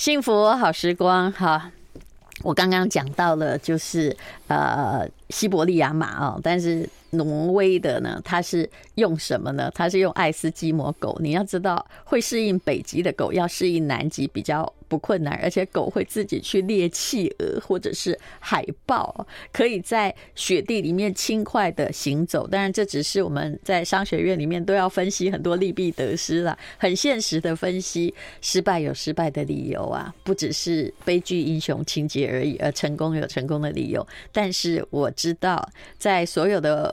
幸福好时光哈，我刚刚讲到了，就是呃西伯利亚马啊，但是挪威的呢，它是用什么呢？它是用爱斯基摩狗。你要知道，会适应北极的狗要适应南极比较不困难，而且狗会自己去猎企鹅或者是海豹，可以在雪地里面轻快的行走。当然，这只是我们在商学院里面都要分析很多利弊得失了，很现实的分析，失败有失败的理由啊，不只是悲剧英雄情节而已，而成功有成功的理由。但是我知道，在所有的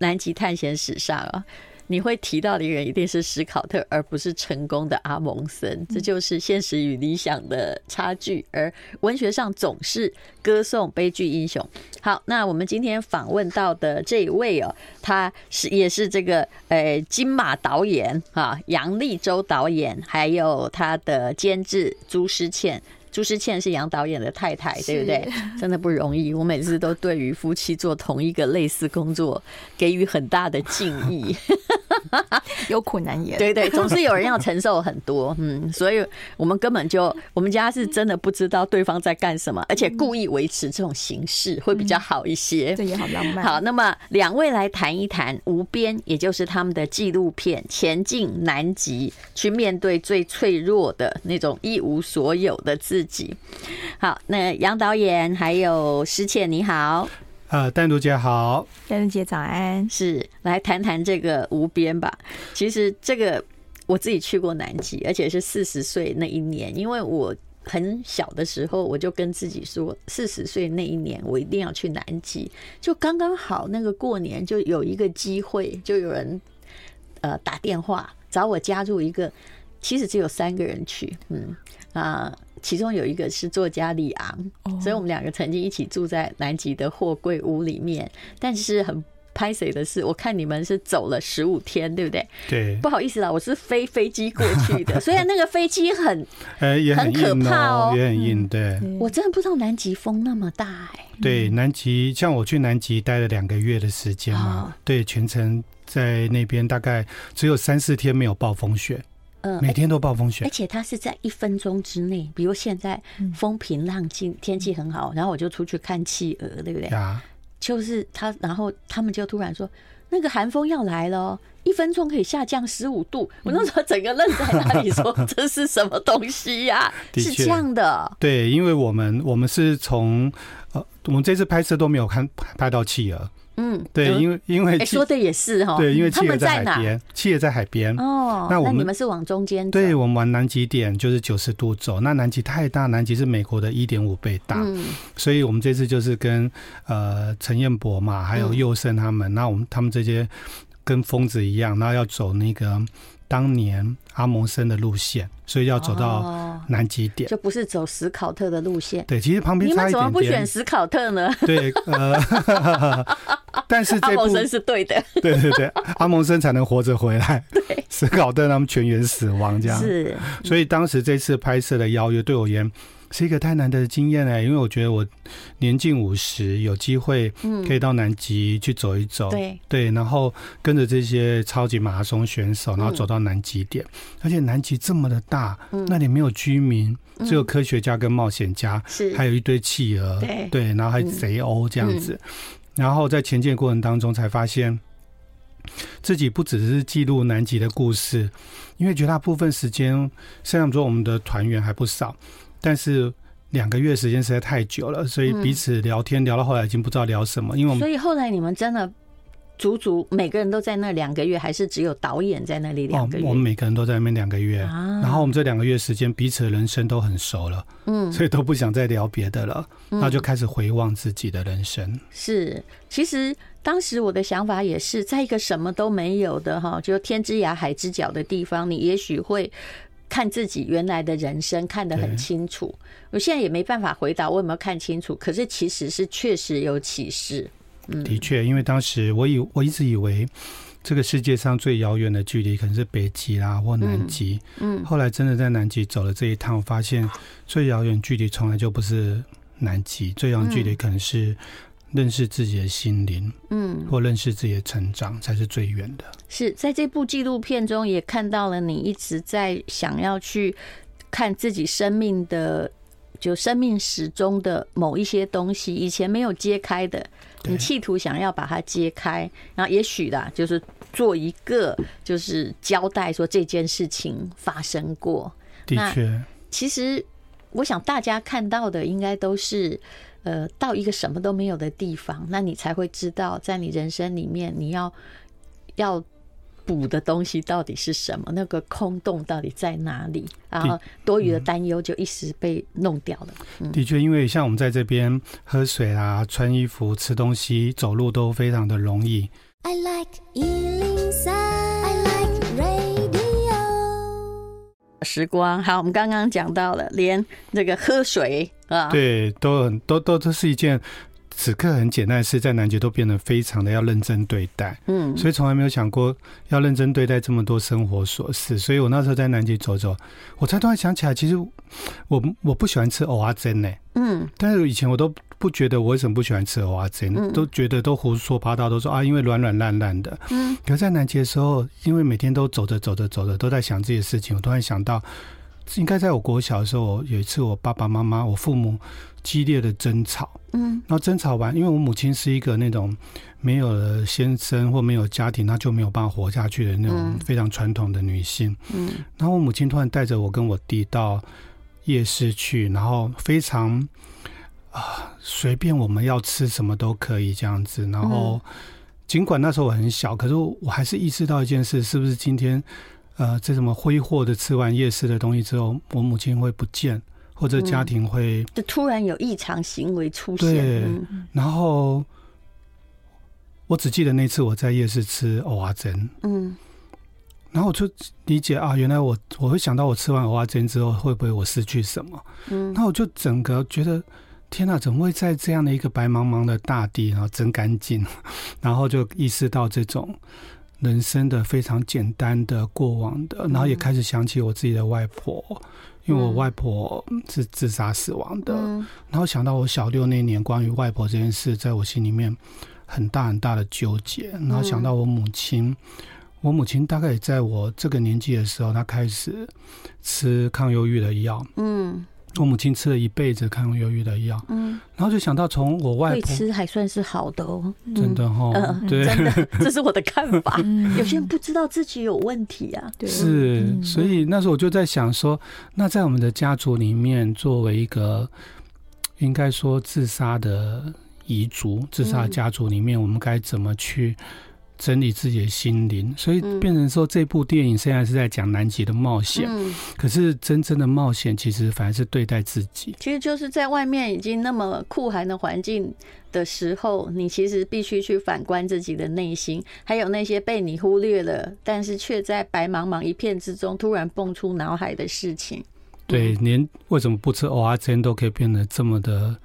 南极探险史上啊。你会提到的一个人一定是史考特，而不是成功的阿蒙森，这就是现实与理想的差距。而文学上总是歌颂悲剧英雄。好，那我们今天访问到的这一位哦，他是也是这个呃金马导演啊，杨立州导演，还有他的监制朱诗倩。朱诗倩是杨导演的太太，对不对？真的不容易。我每次都对于夫妻做同一个类似工作，给予很大的敬意。有苦难言，对对，总是有人要承受很多。嗯，所以我们根本就，我们家是真的不知道对方在干什么，而且故意维持这种形式会比较好一些。这也好浪漫。好，那么两位来谈一谈《无边》，也就是他们的纪录片《前进南极》，去面对最脆弱的那种一无所有的自己。好，那杨导演还有诗倩，你好。呃，丹如姐好，丹如姐早安。是来谈谈这个无边吧。其实这个我自己去过南极，而且是四十岁那一年，因为我很小的时候我就跟自己说，四十岁那一年我一定要去南极。就刚刚好那个过年就有一个机会，就有人呃打电话找我加入一个，其实只有三个人去，嗯啊。其中有一个是作家李昂，所以我们两个曾经一起住在南极的货柜屋里面。但是很拍谁的是，我看你们是走了十五天，对不对？对，不好意思啦，我是飞飞机过去的。虽然那个飞机很，呃，也很可怕哦，也很硬。对，我真的不知道南极风那么大哎。对，南极像我去南极待了两个月的时间嘛，对，全程在那边大概只有三四天没有暴风雪。嗯，每天都暴风雪，而且它是在一分钟之内。比如现在风平浪静，天气很好，然后我就出去看企鹅，对不对？啊，就是他，然后他们就突然说，那个寒风要来了，一分钟可以下降十五度。我那时候整个愣在那里，说这是什么东西呀？是这样的，对，因为我们我们是从呃，我们这次拍摄都没有看拍到企鹅。嗯，对，因为因为说的也是哈，对，因为企鹅在海边，企业在海边哦。那我们你们是往中间，对，我们往南极点就是九十度走。那南极太大，南极是美国的一点五倍大，所以我们这次就是跟呃陈彦博嘛，还有佑胜他们，那我们他们这些跟疯子一样，然后要走那个当年阿蒙森的路线，所以要走到南极点，就不是走史考特的路线。对，其实旁边你们怎么不选史考特呢？对，呃。但是这部阿蒙森是对的，对对对，阿蒙森才能活着回来，对，史考特他们全员死亡这样，是，所以当时这次拍摄的邀约对我而言是一个太难得的经验哎，因为我觉得我年近五十，有机会可以到南极去走一走，对。对，然后跟着这些超级马拉松选手，然后走到南极点，而且南极这么的大，那里没有居民，只有科学家跟冒险家，是，还有一堆企鹅，对。对，然后还有贼鸥这样子。然后在前进的过程当中，才发现自己不只是记录南极的故事，因为绝大部分时间，虽然说我们的团员还不少，但是两个月时间实在太久了，所以彼此聊天聊到后来已经不知道聊什么。因为我们所以后来你们真的。足足每个人都在那两个月，还是只有导演在那里两个月？哦，我们每个人都在那边两个月，啊、然后我们这两个月时间彼此的人生都很熟了，嗯，所以都不想再聊别的了，那、嗯、就开始回望自己的人生。是，其实当时我的想法也是，在一个什么都没有的哈，就天之涯海之角的地方，你也许会看自己原来的人生看得很清楚。我现在也没办法回答我有没有看清楚，可是其实是确实有启示。嗯。的确，因为当时我以我一直以为这个世界上最遥远的距离可能是北极啦或南极，嗯，后来真的在南极走了这一趟，我发现最遥远距离从来就不是南极，最遥远距离可能是认识自己的心灵，嗯，或认识自己的成长才是最远的。是在这部纪录片中也看到了你一直在想要去。看自己生命的，就生命史中的某一些东西，以前没有揭开的，你企图想要把它揭开，然后也许啦，就是做一个就是交代，说这件事情发生过。的确，其实我想大家看到的应该都是，呃，到一个什么都没有的地方，那你才会知道，在你人生里面你要要。补的东西到底是什么？那个空洞到底在哪里？然后多余的担忧就一时被弄掉了。的确，因为像我们在这边喝水啊、穿衣服、吃东西、走路都非常的容易。I like 103, I like radio。时光好，我们刚刚讲到了，连这个喝水啊，对，都很都都都是一件。此刻很简单的事，在南极都变得非常的要认真对待，嗯，所以从来没有想过要认真对待这么多生活琐事。所以我那时候在南极走走，我才突然想起来，其实我我不喜欢吃蚵仔煎呢，嗯，但是以前我都不觉得我为什么不喜欢吃蚵仔煎，都觉得都胡说八道，都说啊，因为软软烂烂的，嗯。可是在南极的时候，因为每天都走着走着走着，都在想这些事情，我突然想到，应该在我国小的时候，有一次我爸爸妈妈、我父母。激烈的争吵，嗯，然后争吵完，因为我母亲是一个那种没有了先生或没有家庭，她就没有办法活下去的那种非常传统的女性，嗯，然后我母亲突然带着我跟我弟到夜市去，然后非常啊随便我们要吃什么都可以这样子，然后尽管那时候我很小，可是我还是意识到一件事，是不是今天呃这什么挥霍的吃完夜市的东西之后，我母亲会不见？或者家庭会、嗯、就突然有异常行为出现，对，嗯、然后我只记得那次我在夜市吃蚵仔煎，嗯，然后我就理解啊，原来我我会想到我吃完蚵仔煎之后会不会我失去什么，嗯，那我就整个觉得天哪，怎么会在这样的一个白茫茫的大地，然后真干净，然后就意识到这种人生的非常简单的过往的，然后也开始想起我自己的外婆。因为我外婆是自杀死亡的，嗯、然后想到我小六那年关于外婆这件事，在我心里面很大很大的纠结。然后想到我母亲，嗯、我母亲大概也在我这个年纪的时候，她开始吃抗忧郁的药。嗯。我母亲吃了一辈子抗忧郁的药，嗯，然后就想到从我外婆吃还算是好的哦，真的哈，对，真的，这是我的看法。有些人不知道自己有问题啊，对，是，所以那时候我就在想说，那在我们的家族里面，作为一个应该说自杀的遗族、自杀的家族里面，我们该怎么去？整理自己的心灵，所以变成说这部电影虽然是在讲南极的冒险，嗯、可是真正的冒险其实反而是对待自己。其实就是在外面已经那么酷寒的环境的时候，你其实必须去反观自己的内心，还有那些被你忽略了，但是却在白茫茫一片之中突然蹦出脑海的事情。对，连为什么不吃蚵仔煎都可以变得这么的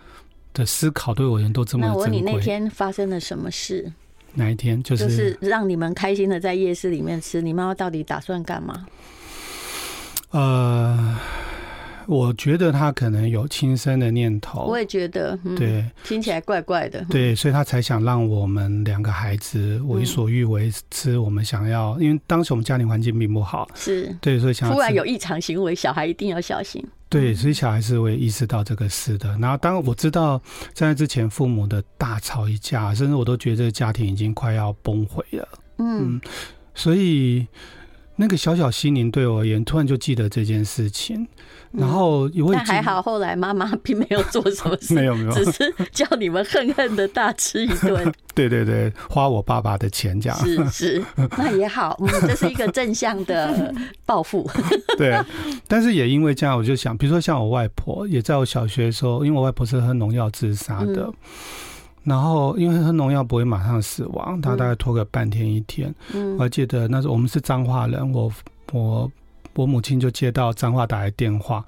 的思考，对我而言都这么我问你那天发生了什么事？哪一天就是就是让你们开心的在夜市里面吃？你妈妈到底打算干嘛？呃，我觉得他可能有轻生的念头。我也觉得，嗯、对，听起来怪怪的。对，所以他才想让我们两个孩子为所欲为，吃我们想要。嗯、因为当时我们家庭环境并不好，是对，所以想要突然有异常行为，小孩一定要小心。对，所以小孩是会意识到这个事的。然后，当我知道在那之前父母的大吵一架，甚至我都觉得这个家庭已经快要崩毁了。嗯，嗯，所以那个小小心灵对我而言，突然就记得这件事情。然后也会，但还好，后来妈妈并没有做什么事，没有没有，只是叫你们恨恨的大吃一顿。对对对，花我爸爸的钱这样。是是，那也好，嗯，这是一个正向的报复。对，但是也因为这样，我就想，比如说像我外婆，也在我小学的时候，因为我外婆是喝农药自杀的，嗯、然后因为喝农药不会马上死亡，他大概拖个半天一天。嗯，我还记得那时候我们是彰化人，我我。我母亲就接到彰化打来电话，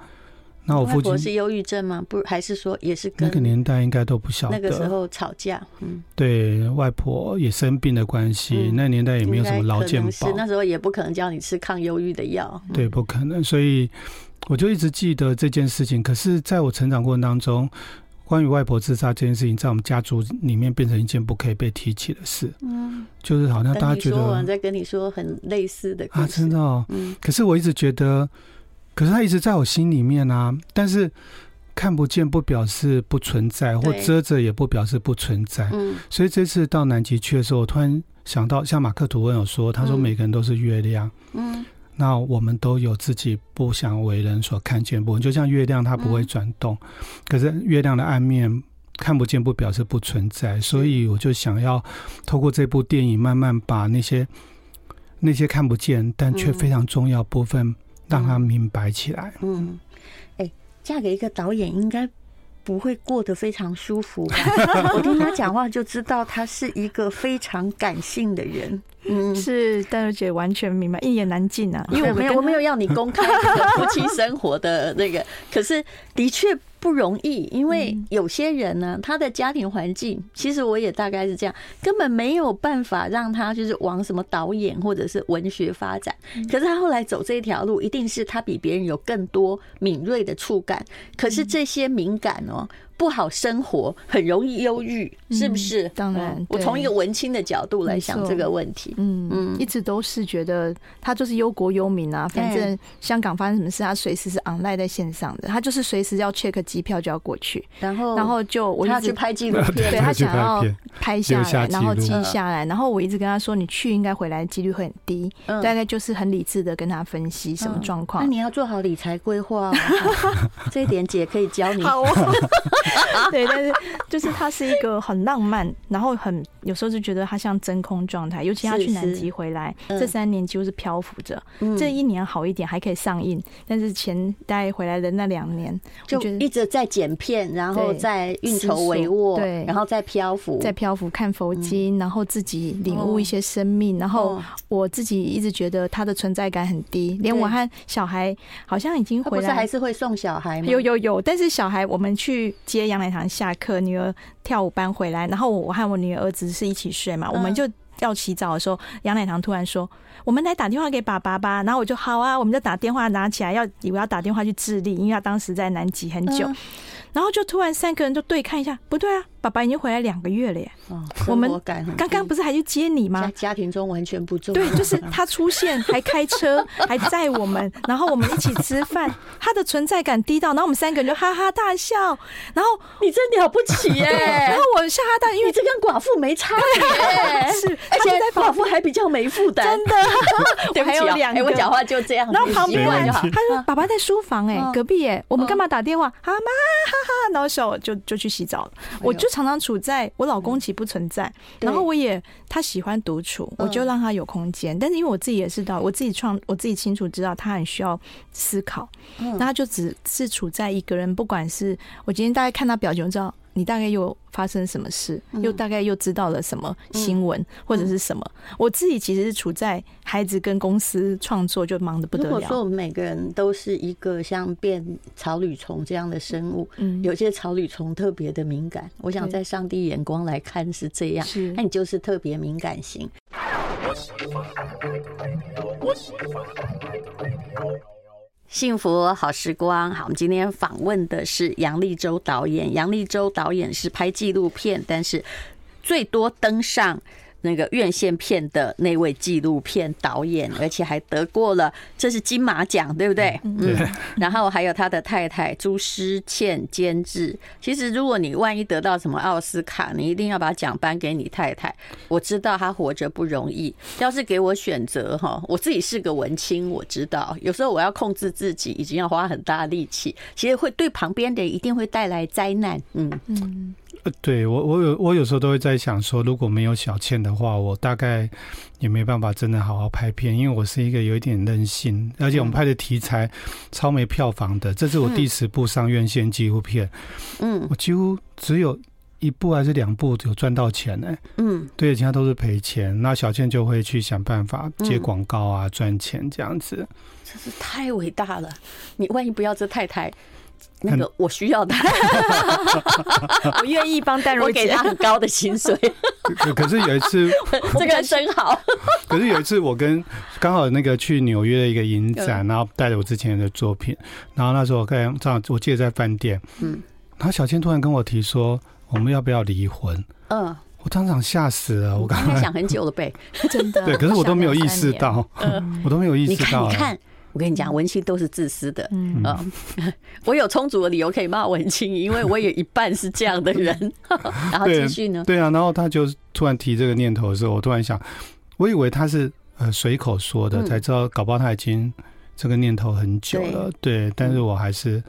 那我父亲是忧郁症吗？不，还是说也是跟那个年代应该都不晓得。那个时候吵架，嗯，对外婆也生病的关系，嗯、那年代也没有什么劳健保，那时候也不可能叫你吃抗忧郁的药，嗯、对，不可能。所以我就一直记得这件事情。可是，在我成长过程当中。关于外婆自杀这件事情，在我们家族里面变成一件不可以被提起的事。嗯，就是好像大家觉得我在跟你说很类似的啊，真的哦。嗯，可是我一直觉得，可是他一直在我心里面啊，但是看不见不表示不存在，或遮着也不表示不存在。嗯，所以这次到南极去的时候，我突然想到，像马克吐温有说，他说每个人都是月亮。嗯，那我们都有自己不想为人所看见部分，就像月亮它不会转动，可是月亮的暗面看不见不表示不存在，所以我就想要透过这部电影，慢慢把那些那些看不见但却非常重要部分。让他明白起来。嗯，哎、欸，嫁给一个导演应该不会过得非常舒服吧？我听他讲话就知道他是一个非常感性的人。嗯，是但是姐完全明白，一言难尽啊。因为我没有，我没有要你公开夫妻生活的那个，可是的确。不容易，因为有些人呢，他的家庭环境，其实我也大概是这样，根本没有办法让他就是往什么导演或者是文学发展。可是他后来走这条路，一定是他比别人有更多敏锐的触感。可是这些敏感哦。不好生活，很容易忧郁，是不是？当然，我从一个文青的角度来想这个问题。嗯嗯，一直都是觉得他就是忧国忧民啊。反正香港发生什么事，他随时是 online 在线上的，他就是随时要 check 机票就要过去。然后，然后就我要去拍纪录片，对他想要拍下来，然后记下来。然后我一直跟他说，你去应该回来的几率会很低。大概就是很理智的跟他分析什么状况。那你要做好理财规划，这一点姐可以教你。好 对，但是就是他是一个很浪漫，然后很有时候就觉得他像真空状态，尤其他去南极回来这三年几乎是漂浮着。这一年好一点还可以上映，但是前带回来的那两年就一直在剪片，然后在运筹帷幄，对，然后在漂浮，在漂浮看佛经，然后自己领悟一些生命，然后我自己一直觉得他的存在感很低，连我和小孩好像已经回来，还是会送小孩吗？有有有，但是小孩我们去接杨乃堂下课，女儿跳舞班回来，然后我和我女儿儿子是一起睡嘛，我们就要洗澡的时候，杨乃堂突然说：“我们来打电话给爸爸吧。”然后我就好啊，我们就打电话拿起来，要以为要打电话去智利，因为他当时在南极很久，然后就突然三个人就对看一下，不对啊。爸爸已经回来两个月了耶！我们 刚刚不是还去接你吗？家庭中完全不重要。对，就是 他出现，还开车，还载我们，然后我们一起吃饭。他的存在感低到，然后我们三个人就哈哈大笑。然后你真了不起耶！然后我吓哈大，因为这跟寡妇没差别。是，而且寡妇还比较没负担。真的，对不起啊，哎，我讲话就这样。然后旁边他说：“爸爸在书房，哎，隔壁，哎，我们干嘛打电话？”哈妈，哈哈，然后笑就就去洗澡了。我就。常常处在我老公其实不存在，然后我也他喜欢独处，我就让他有空间。但是因为我自己也知道，我自己创，我自己清楚知道他很需要思考，那他就只是处在一个人，不管是我今天大概看他表情，我知道。你大概又发生什么事？又大概又知道了什么新闻或者是什么？我自己其实是处在孩子跟公司创作就忙得不得了。如果说我们每个人都是一个像变草履虫这样的生物，嗯，有些草履虫特别的敏感。我想在上帝眼光来看是这样，那你就是特别敏感型。幸福好时光，好，我们今天访问的是杨立洲导演。杨立洲导演是拍纪录片，但是最多登上。那个院线片的那位纪录片导演，而且还得过了，这是金马奖，对不对？嗯。然后还有他的太太朱诗倩监制。其实，如果你万一得到什么奥斯卡，你一定要把奖颁给你太太。我知道她活着不容易。要是给我选择哈，我自己是个文青，我知道有时候我要控制自己，已经要花很大力气，其实会对旁边的人一定会带来灾难。嗯嗯。对我，我有我有时候都会在想说，如果没有小倩的话，我大概也没办法真的好好拍片，因为我是一个有一点任性，而且我们拍的题材超没票房的，这是我第十部上院线纪录片，嗯，我几乎只有一部还是两部有赚到钱呢，嗯，对，其他都是赔钱，那小倩就会去想办法接广告啊，赚钱这样子，真是太伟大了！你万一不要这太太。那个我需要他，我愿意帮淡如姐，我给他很高的薪水。可是有一次，这个真好。可是有一次 我跟刚好那个去纽约的一个影展，然后带着我之前的作品，然后那时候我看这样，我记得在饭店，嗯，然后小倩突然跟我提说，我们要不要离婚？嗯，我当场吓死了，我刚才想很久了呗，真的。对，可是我都没有意识到，嗯，我都没有意识到，你看。我跟你讲，文青都是自私的。嗯，我有充足的理由可以骂文青，因为我有一半是这样的人。然后继续呢？对啊，然后他就突然提这个念头的时候，我突然想，我以为他是呃随口说的，才知道搞不好他已经这个念头很久了。对，但是我还是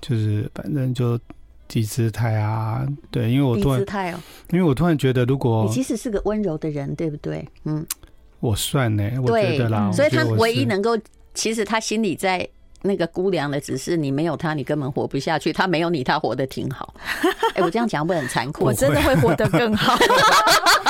就是反正就低姿态啊，对，因为我突然，因为我突然觉得，如果你其实是个温柔的人，对不对？嗯，我算呢，我觉得啦，所以他唯一能够。其实他心里在那个姑娘的只是你没有她，你根本活不下去。她没有你，她活得挺好。哎，我这样讲会很残酷？我真的会活得更好。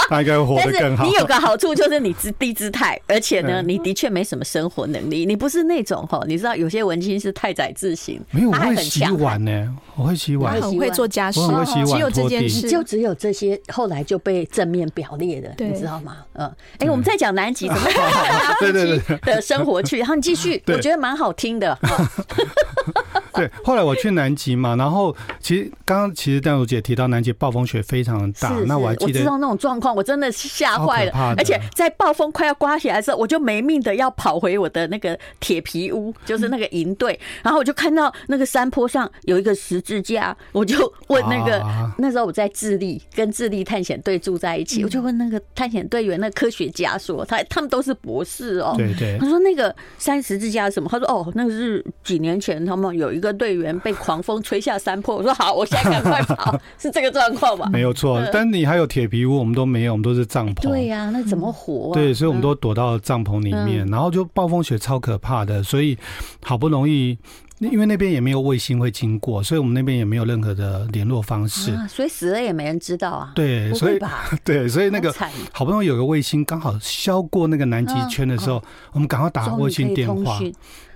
他应该会活得更好。你有个好处就是你姿低姿态，而且呢，你的确没什么生活能力。你不是那种哈，你知道有些文青是太宰治型，没有，我会洗碗呢，我会洗碗，很会做家事，我会洗碗，只有这件事，就只有这些，后来就被正面表列的，你知道吗？嗯，哎，我们在讲南极怎么 对对对的生活去，然后你继续，我觉得蛮好听的。lost. 对，后来我去南极嘛，然后其实刚刚其实淡如姐提到南极暴风雪非常的大，那我还记得我知道那种状况，我真的是吓坏了，而且在暴风快要刮起来的时候，我就没命的要跑回我的那个铁皮屋，就是那个营队，然后我就看到那个山坡上有一个十字架，我就问那个那时候我在智利跟智利探险队住在一起，我就问那个探险队员、那科学家说，他他们都是博士哦，对对，他说那个三十字架是什么？他说哦，那个是几年前他们有一个。队员被狂风吹下山坡，我说好，我现在赶快跑，是这个状况吧？没有错，但你还有铁皮屋，我们都没有，我们都是帐篷。对呀，那怎么活？对，所以我们都躲到帐篷里面，然后就暴风雪超可怕的，所以好不容易。因为那边也没有卫星会经过，所以我们那边也没有任何的联络方式，啊，所以死了也没人知道啊。对，所以 对，所以那个好不容易有个卫星刚好消过那个南极圈的时候，我们赶快打卫星电话。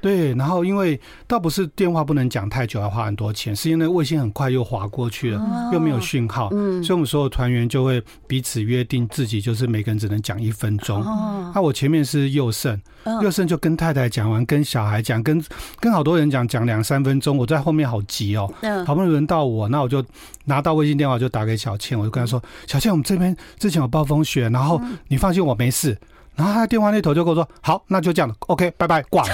对，然后因为倒不是电话不能讲太久，要花很多钱，是因为那卫星很快又滑过去了，又没有讯号，所以我们所有团员就会彼此约定自己就是每个人只能讲一分钟。那我前面是佑胜，佑胜就跟太太讲完，跟小孩讲，跟跟好多人讲。讲两三分钟，我在后面好急哦，好不容易轮到我，那我就拿到卫星电话就打给小倩，我就跟她说：“小倩，我们这边之前有暴风雪，然后你放心，我没事。”然后他电话那头就跟我说：“好，那就这样，OK，拜拜，挂了。”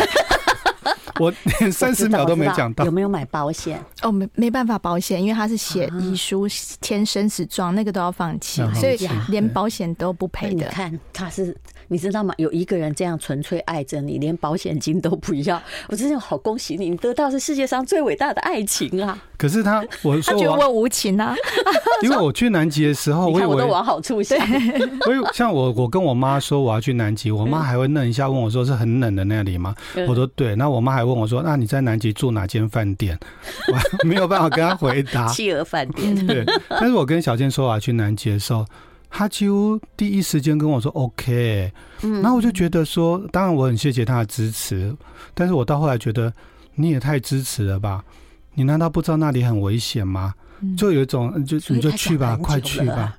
我连三十秒都没讲到。有没有买保险？哦，没没办法保险，因为他是写遗书、签生死状，那个都要放弃，所以连保险都不赔的。你看他是。你知道吗？有一个人这样纯粹爱着你，连保险金都不要，我真的好恭喜你，你得到是世界上最伟大的爱情啊！可是他，我说我他绝问无情啊，因为我去南极的时候，我以为我都往好处想。所以像我，我跟我妈说我要去南极，我妈还会愣一下，问我说是很冷的那里吗？我说对。那我妈还问我说，那你在南极住哪间饭店？我没有办法跟她回答。企鹅饭店。对。但是我跟小健说我要去南极的时候。他几乎第一时间跟我说 OK，然后我就觉得说，当然我很谢谢他的支持，但是我到后来觉得你也太支持了吧？你难道不知道那里很危险吗？就有一种就你就去吧，快去吧。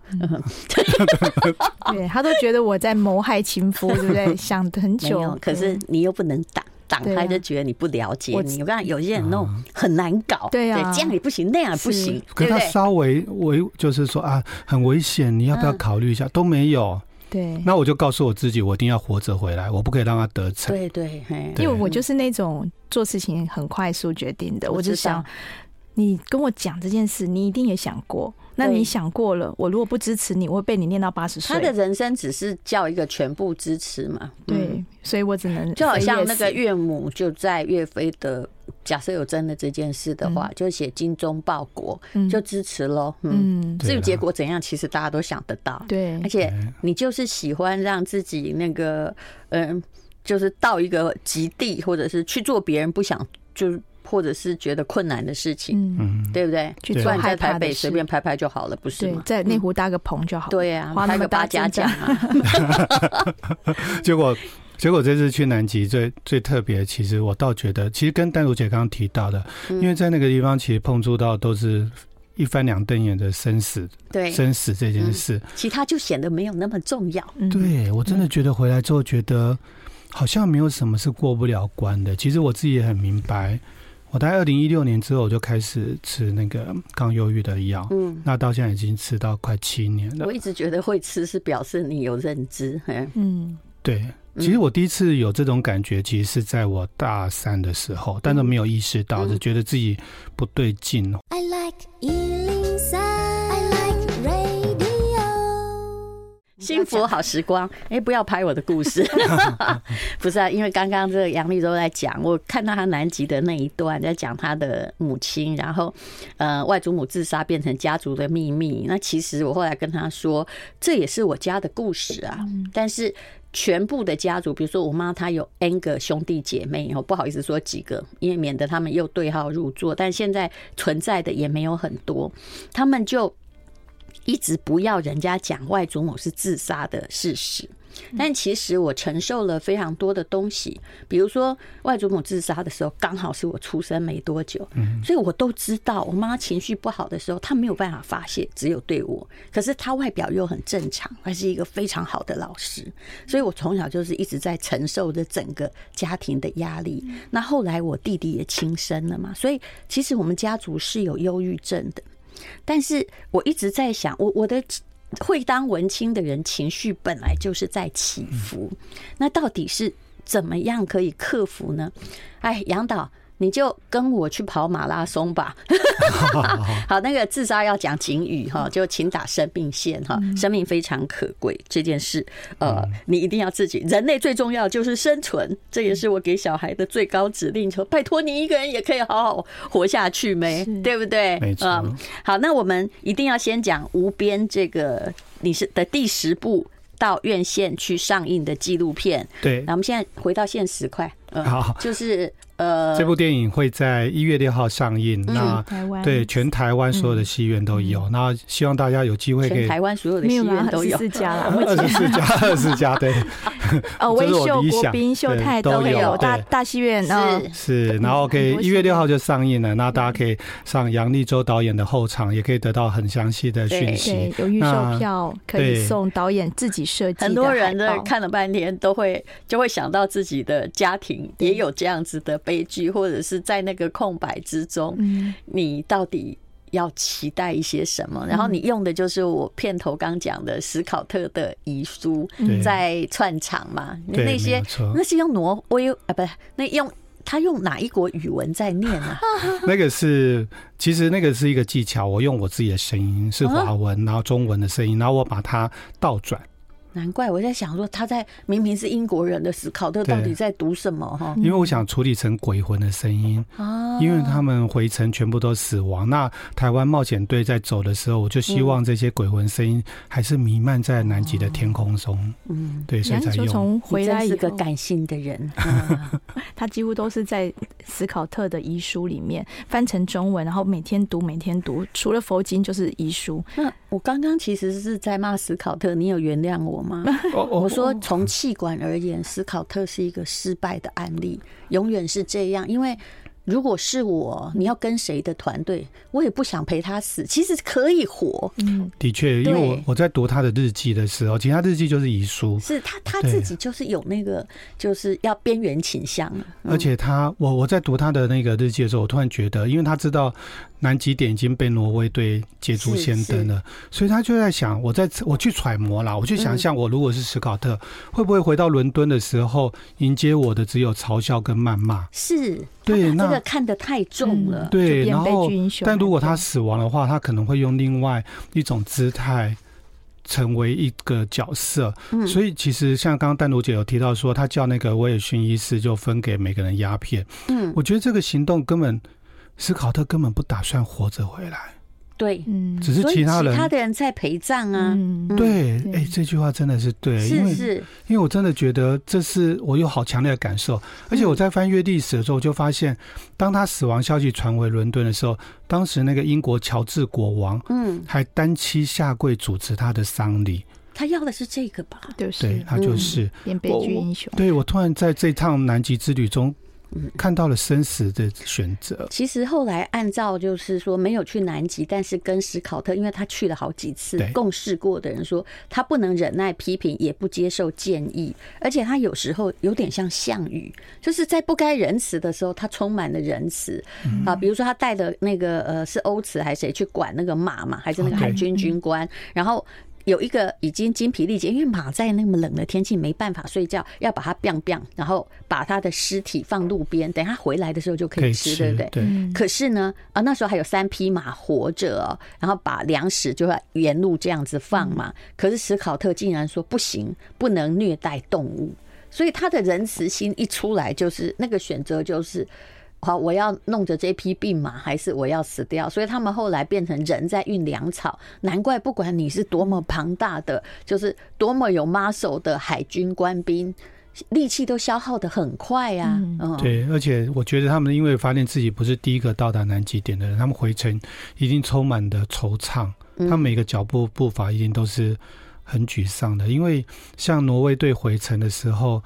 对，他都觉得我在谋害亲夫，对不对？想很久，可是你又不能打。挡开就觉得你不了解你，我看有些人那种很难搞，对啊，这样也不行，那样也不行。可是他稍微危，就是说啊，很危险，你要不要考虑一下？都没有。对，那我就告诉我自己，我一定要活着回来，我不可以让他得逞。对对，因为我就是那种做事情很快速决定的，我就想你跟我讲这件事，你一定也想过。那你想过了，我如果不支持你，我会被你念到八十岁。他的人生只是叫一个全部支持嘛？对，所以我只能就好像那个岳母就在岳飞的假设有真的这件事的话，就写精忠报国，就支持喽。嗯，至于结果怎样，其实大家都想得到。对，而且你就是喜欢让自己那个嗯，就是到一个极地，或者是去做别人不想就。或者是觉得困难的事情，嗯，对不对？去做在台北随便拍拍就好了，不是吗？在内湖搭个棚就好。对呀，拍个八家将。结果，结果这次去南极最最特别，其实我倒觉得，其实跟丹如姐刚刚提到的，因为在那个地方，其实碰触到都是一翻两瞪眼的生死，对生死这件事，其他就显得没有那么重要。对，我真的觉得回来之后，觉得好像没有什么是过不了关的。其实我自己也很明白。我在二零一六年之后，我就开始吃那个抗忧郁的药，嗯，那到现在已经吃到快七年了。我一直觉得会吃是表示你有认知，嗯，对，其实我第一次有这种感觉，其实是在我大三的时候，但是没有意识到，就觉得自己不对劲。I like 幸福好时光，哎、欸，不要拍我的故事，不是啊，因为刚刚这个杨丽都在讲，我看到他南极的那一段，在讲他的母亲，然后呃，外祖母自杀变成家族的秘密。那其实我后来跟他说，这也是我家的故事啊。但是全部的家族，比如说我妈，她有 N 个兄弟姐妹，我不好意思说几个，因为免得他们又对号入座。但现在存在的也没有很多，他们就。一直不要人家讲外祖母是自杀的事实，但其实我承受了非常多的东西，比如说外祖母自杀的时候，刚好是我出生没多久，所以我都知道，我妈情绪不好的时候，她没有办法发泄，只有对我。可是她外表又很正常，还是一个非常好的老师，所以我从小就是一直在承受着整个家庭的压力。那后来我弟弟也轻生了嘛，所以其实我们家族是有忧郁症的。但是我一直在想，我我的会当文青的人，情绪本来就是在起伏，那到底是怎么样可以克服呢？哎，杨导。你就跟我去跑马拉松吧。好，那个自杀要讲警语哈，就请打生命线哈，生命非常可贵这件事，呃，你一定要自己。人类最重要就是生存，这也是我给小孩的最高指令。说拜托你一个人也可以好好活下去没？对不对？没错。好，那我们一定要先讲无边这个你是的第十部到院线去上映的纪录片。对，那我们现在回到现实快，嗯，好，就是。呃，这部电影会在一月六号上映。那台湾对全台湾所有的戏院都有。那希望大家有机会可以。台湾所有的戏院都有。二十四家了，二十四家，二十四家，对。哦，微秀、国宾、秀泰都有。大大戏院是是，然后可以一月六号就上映了。那大家可以上杨立洲导演的后场，也可以得到很详细的讯息。有预售票可以送导演自己设计。很多人呢看了半天，都会就会想到自己的家庭也有这样子的。悲剧，或者是在那个空白之中，你到底要期待一些什么？然后你用的就是我片头刚讲的史考特的遗书，在串场嘛。那些那是用挪威啊，不是那用他用哪一国语文在念啊？那个是其实那个是一个技巧，我用我自己的声音是华文，然后中文的声音，然后我把它倒转。难怪我在想说，他在明明是英国人的史考特到底在读什么哈？因为我想处理成鬼魂的声音啊，因为他们回程全部都死亡。那台湾冒险队在走的时候，我就希望这些鬼魂声音还是弥漫在南极的天空中。嗯，对，所以才用。回来是个感性的人，他几乎都是在史考特的遗书里面翻成中文，然后每天读，每天读，除了佛经就是遗书。那我刚刚其实是在骂史考特，你有原谅我吗？我说，从气管而言，史考特是一个失败的案例，永远是这样，因为。如果是我，你要跟谁的团队，我也不想陪他死。其实可以活。嗯，的确，因为我我在读他的日记的时候，其实他日记就是遗书。是他他自己就是有那个就是要边缘倾向。而且他，我我在读他的那个日记的时候，我突然觉得，因为他知道南极点已经被挪威队捷足先登了，所以他就在想，我在我去揣摩啦，我去想象，我如果是史考特，会不会回到伦敦的时候，迎接我的只有嘲笑跟谩骂？是。对，那个看得太重了。对，然后，但如果他死亡的话，他可能会用另外一种姿态成为一个角色。所以，其实像刚刚丹如姐有提到说，他叫那个威尔逊医师就分给每个人鸦片。嗯，我觉得这个行动根本史考特根本不打算活着回来。对，嗯，只是其他人，其他的人在陪葬啊。嗯、对，哎、欸，这句话真的是对，是是因为因为我真的觉得这是我有好强烈的感受，而且我在翻阅历史的时候，我就发现，当他死亡消息传回伦敦的时候，当时那个英国乔治国王，嗯，还单膝下跪主持他的丧礼。他要的是这个吧？对，是对，他就是演悲剧英雄。对，我突然在这趟南极之旅中。看到了生死的选择。其实后来按照就是说没有去南极，但是跟史考特，因为他去了好几次，共事过的人说，他不能忍耐批评，也不接受建议，而且他有时候有点像项羽，就是在不该仁慈的时候，他充满了仁慈啊。比如说他带的那个呃是欧慈还是谁去管那个马嘛，还是那个海军军官，然后。有一个已经精疲力竭，因为马在那么冷的天气没办法睡觉，要把它晾晾，然后把它的尸体放路边，等它回来的时候就可以吃，对不对？对。可是呢，啊，那时候还有三匹马活着哦，然后把粮食就要沿路这样子放嘛。可是史考特竟然说不行，不能虐待动物，所以他的仁慈心一出来，就是那个选择就是。好，我要弄着这匹病马，还是我要死掉？所以他们后来变成人在运粮草。难怪不管你是多么庞大的，就是多么有 muscle 的海军官兵，力气都消耗的很快啊。嗯，对，而且我觉得他们因为发现自己不是第一个到达南极点的人，他们回程一定充满的惆怅，他每个脚步步伐一定都是很沮丧的。因为像挪威队回程的时候。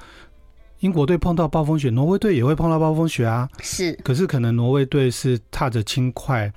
英国队碰到暴风雪，挪威队也会碰到暴风雪啊。是，可是可能挪威队是踏着轻快、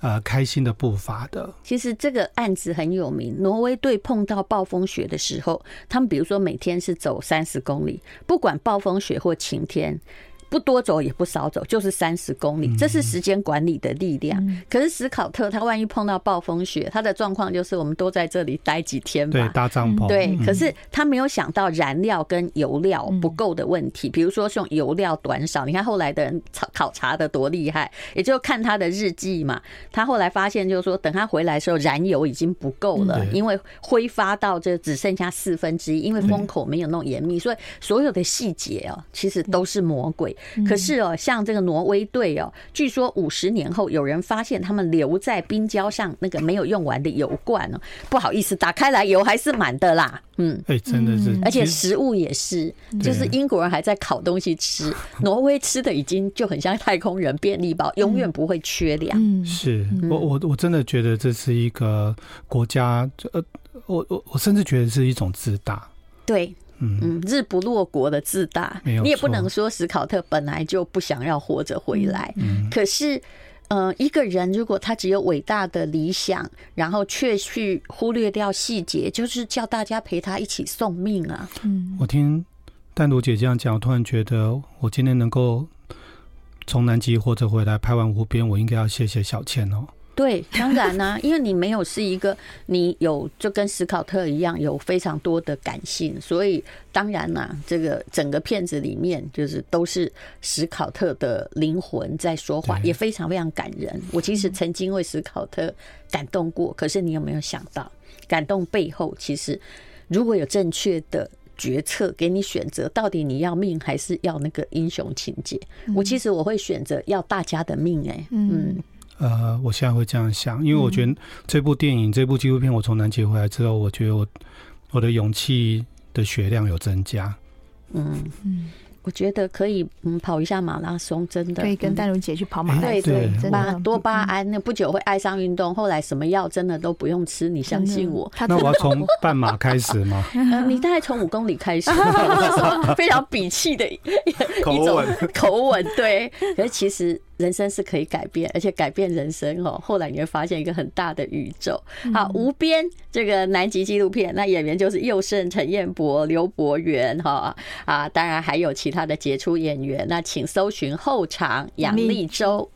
呃开心的步伐的。其实这个案子很有名，挪威队碰到暴风雪的时候，他们比如说每天是走三十公里，不管暴风雪或晴天。不多走也不少走，就是三十公里，这是时间管理的力量。可是史考特他万一碰到暴风雪，他的状况就是我们都在这里待几天吧，对，搭帐篷。对，可是他没有想到燃料跟油料不够的问题。比如说，用油料短少，你看后来的人考考察的多厉害，也就看他的日记嘛。他后来发现，就是说等他回来的时候，燃油已经不够了，因为挥发到这只剩下四分之一，因为风口没有弄严密，所以所有的细节哦，其实都是魔鬼。可是哦，像这个挪威队哦，据说五十年后有人发现他们留在冰礁上那个没有用完的油罐哦，不好意思，打开来油还是满的啦。嗯，哎，真的是，而且食物也是，就是英国人还在烤东西吃，挪威吃的已经就很像太空人便利包，永远不会缺粮。嗯，是我我我真的觉得这是一个国家，呃，我我我甚至觉得是一种自大。对。嗯，日不落国的自大，你也不能说史考特本来就不想要活着回来。嗯可是，呃，一个人如果他只有伟大的理想，然后却去忽略掉细节，就是叫大家陪他一起送命啊。嗯，我听淡如姐这样讲，我突然觉得我今天能够从南极活着回来，拍完无边，我应该要谢谢小倩哦。对，当然呢、啊，因为你没有是一个，你有就跟史考特一样有非常多的感性，所以当然啦、啊，这个整个片子里面就是都是史考特的灵魂在说话，也非常非常感人。我其实曾经为史考特感动过，可是你有没有想到，感动背后其实如果有正确的决策给你选择，到底你要命还是要那个英雄情节？我其实我会选择要大家的命、欸，哎，嗯。呃，我现在会这样想，因为我觉得这部电影、这部纪录片，我从南极回来之后，我觉得我我的勇气的血量有增加。嗯嗯。我觉得可以，嗯，跑一下马拉松，真的可以跟淡如姐去跑马拉松。对对，巴多巴胺那不久会爱上运动，后来什么药真的都不用吃，你相信我。那我要从半马开始吗？嗯，你大概从五公里开始，非常鄙气的一种口吻。对，可是其实人生是可以改变，而且改变人生哦。后来你会发现一个很大的宇宙。好，无边这个南极纪录片，那演员就是佑胜、陈彦博、刘博元哈啊，当然还有其他。他的杰出演员，那请搜寻后场杨立洲。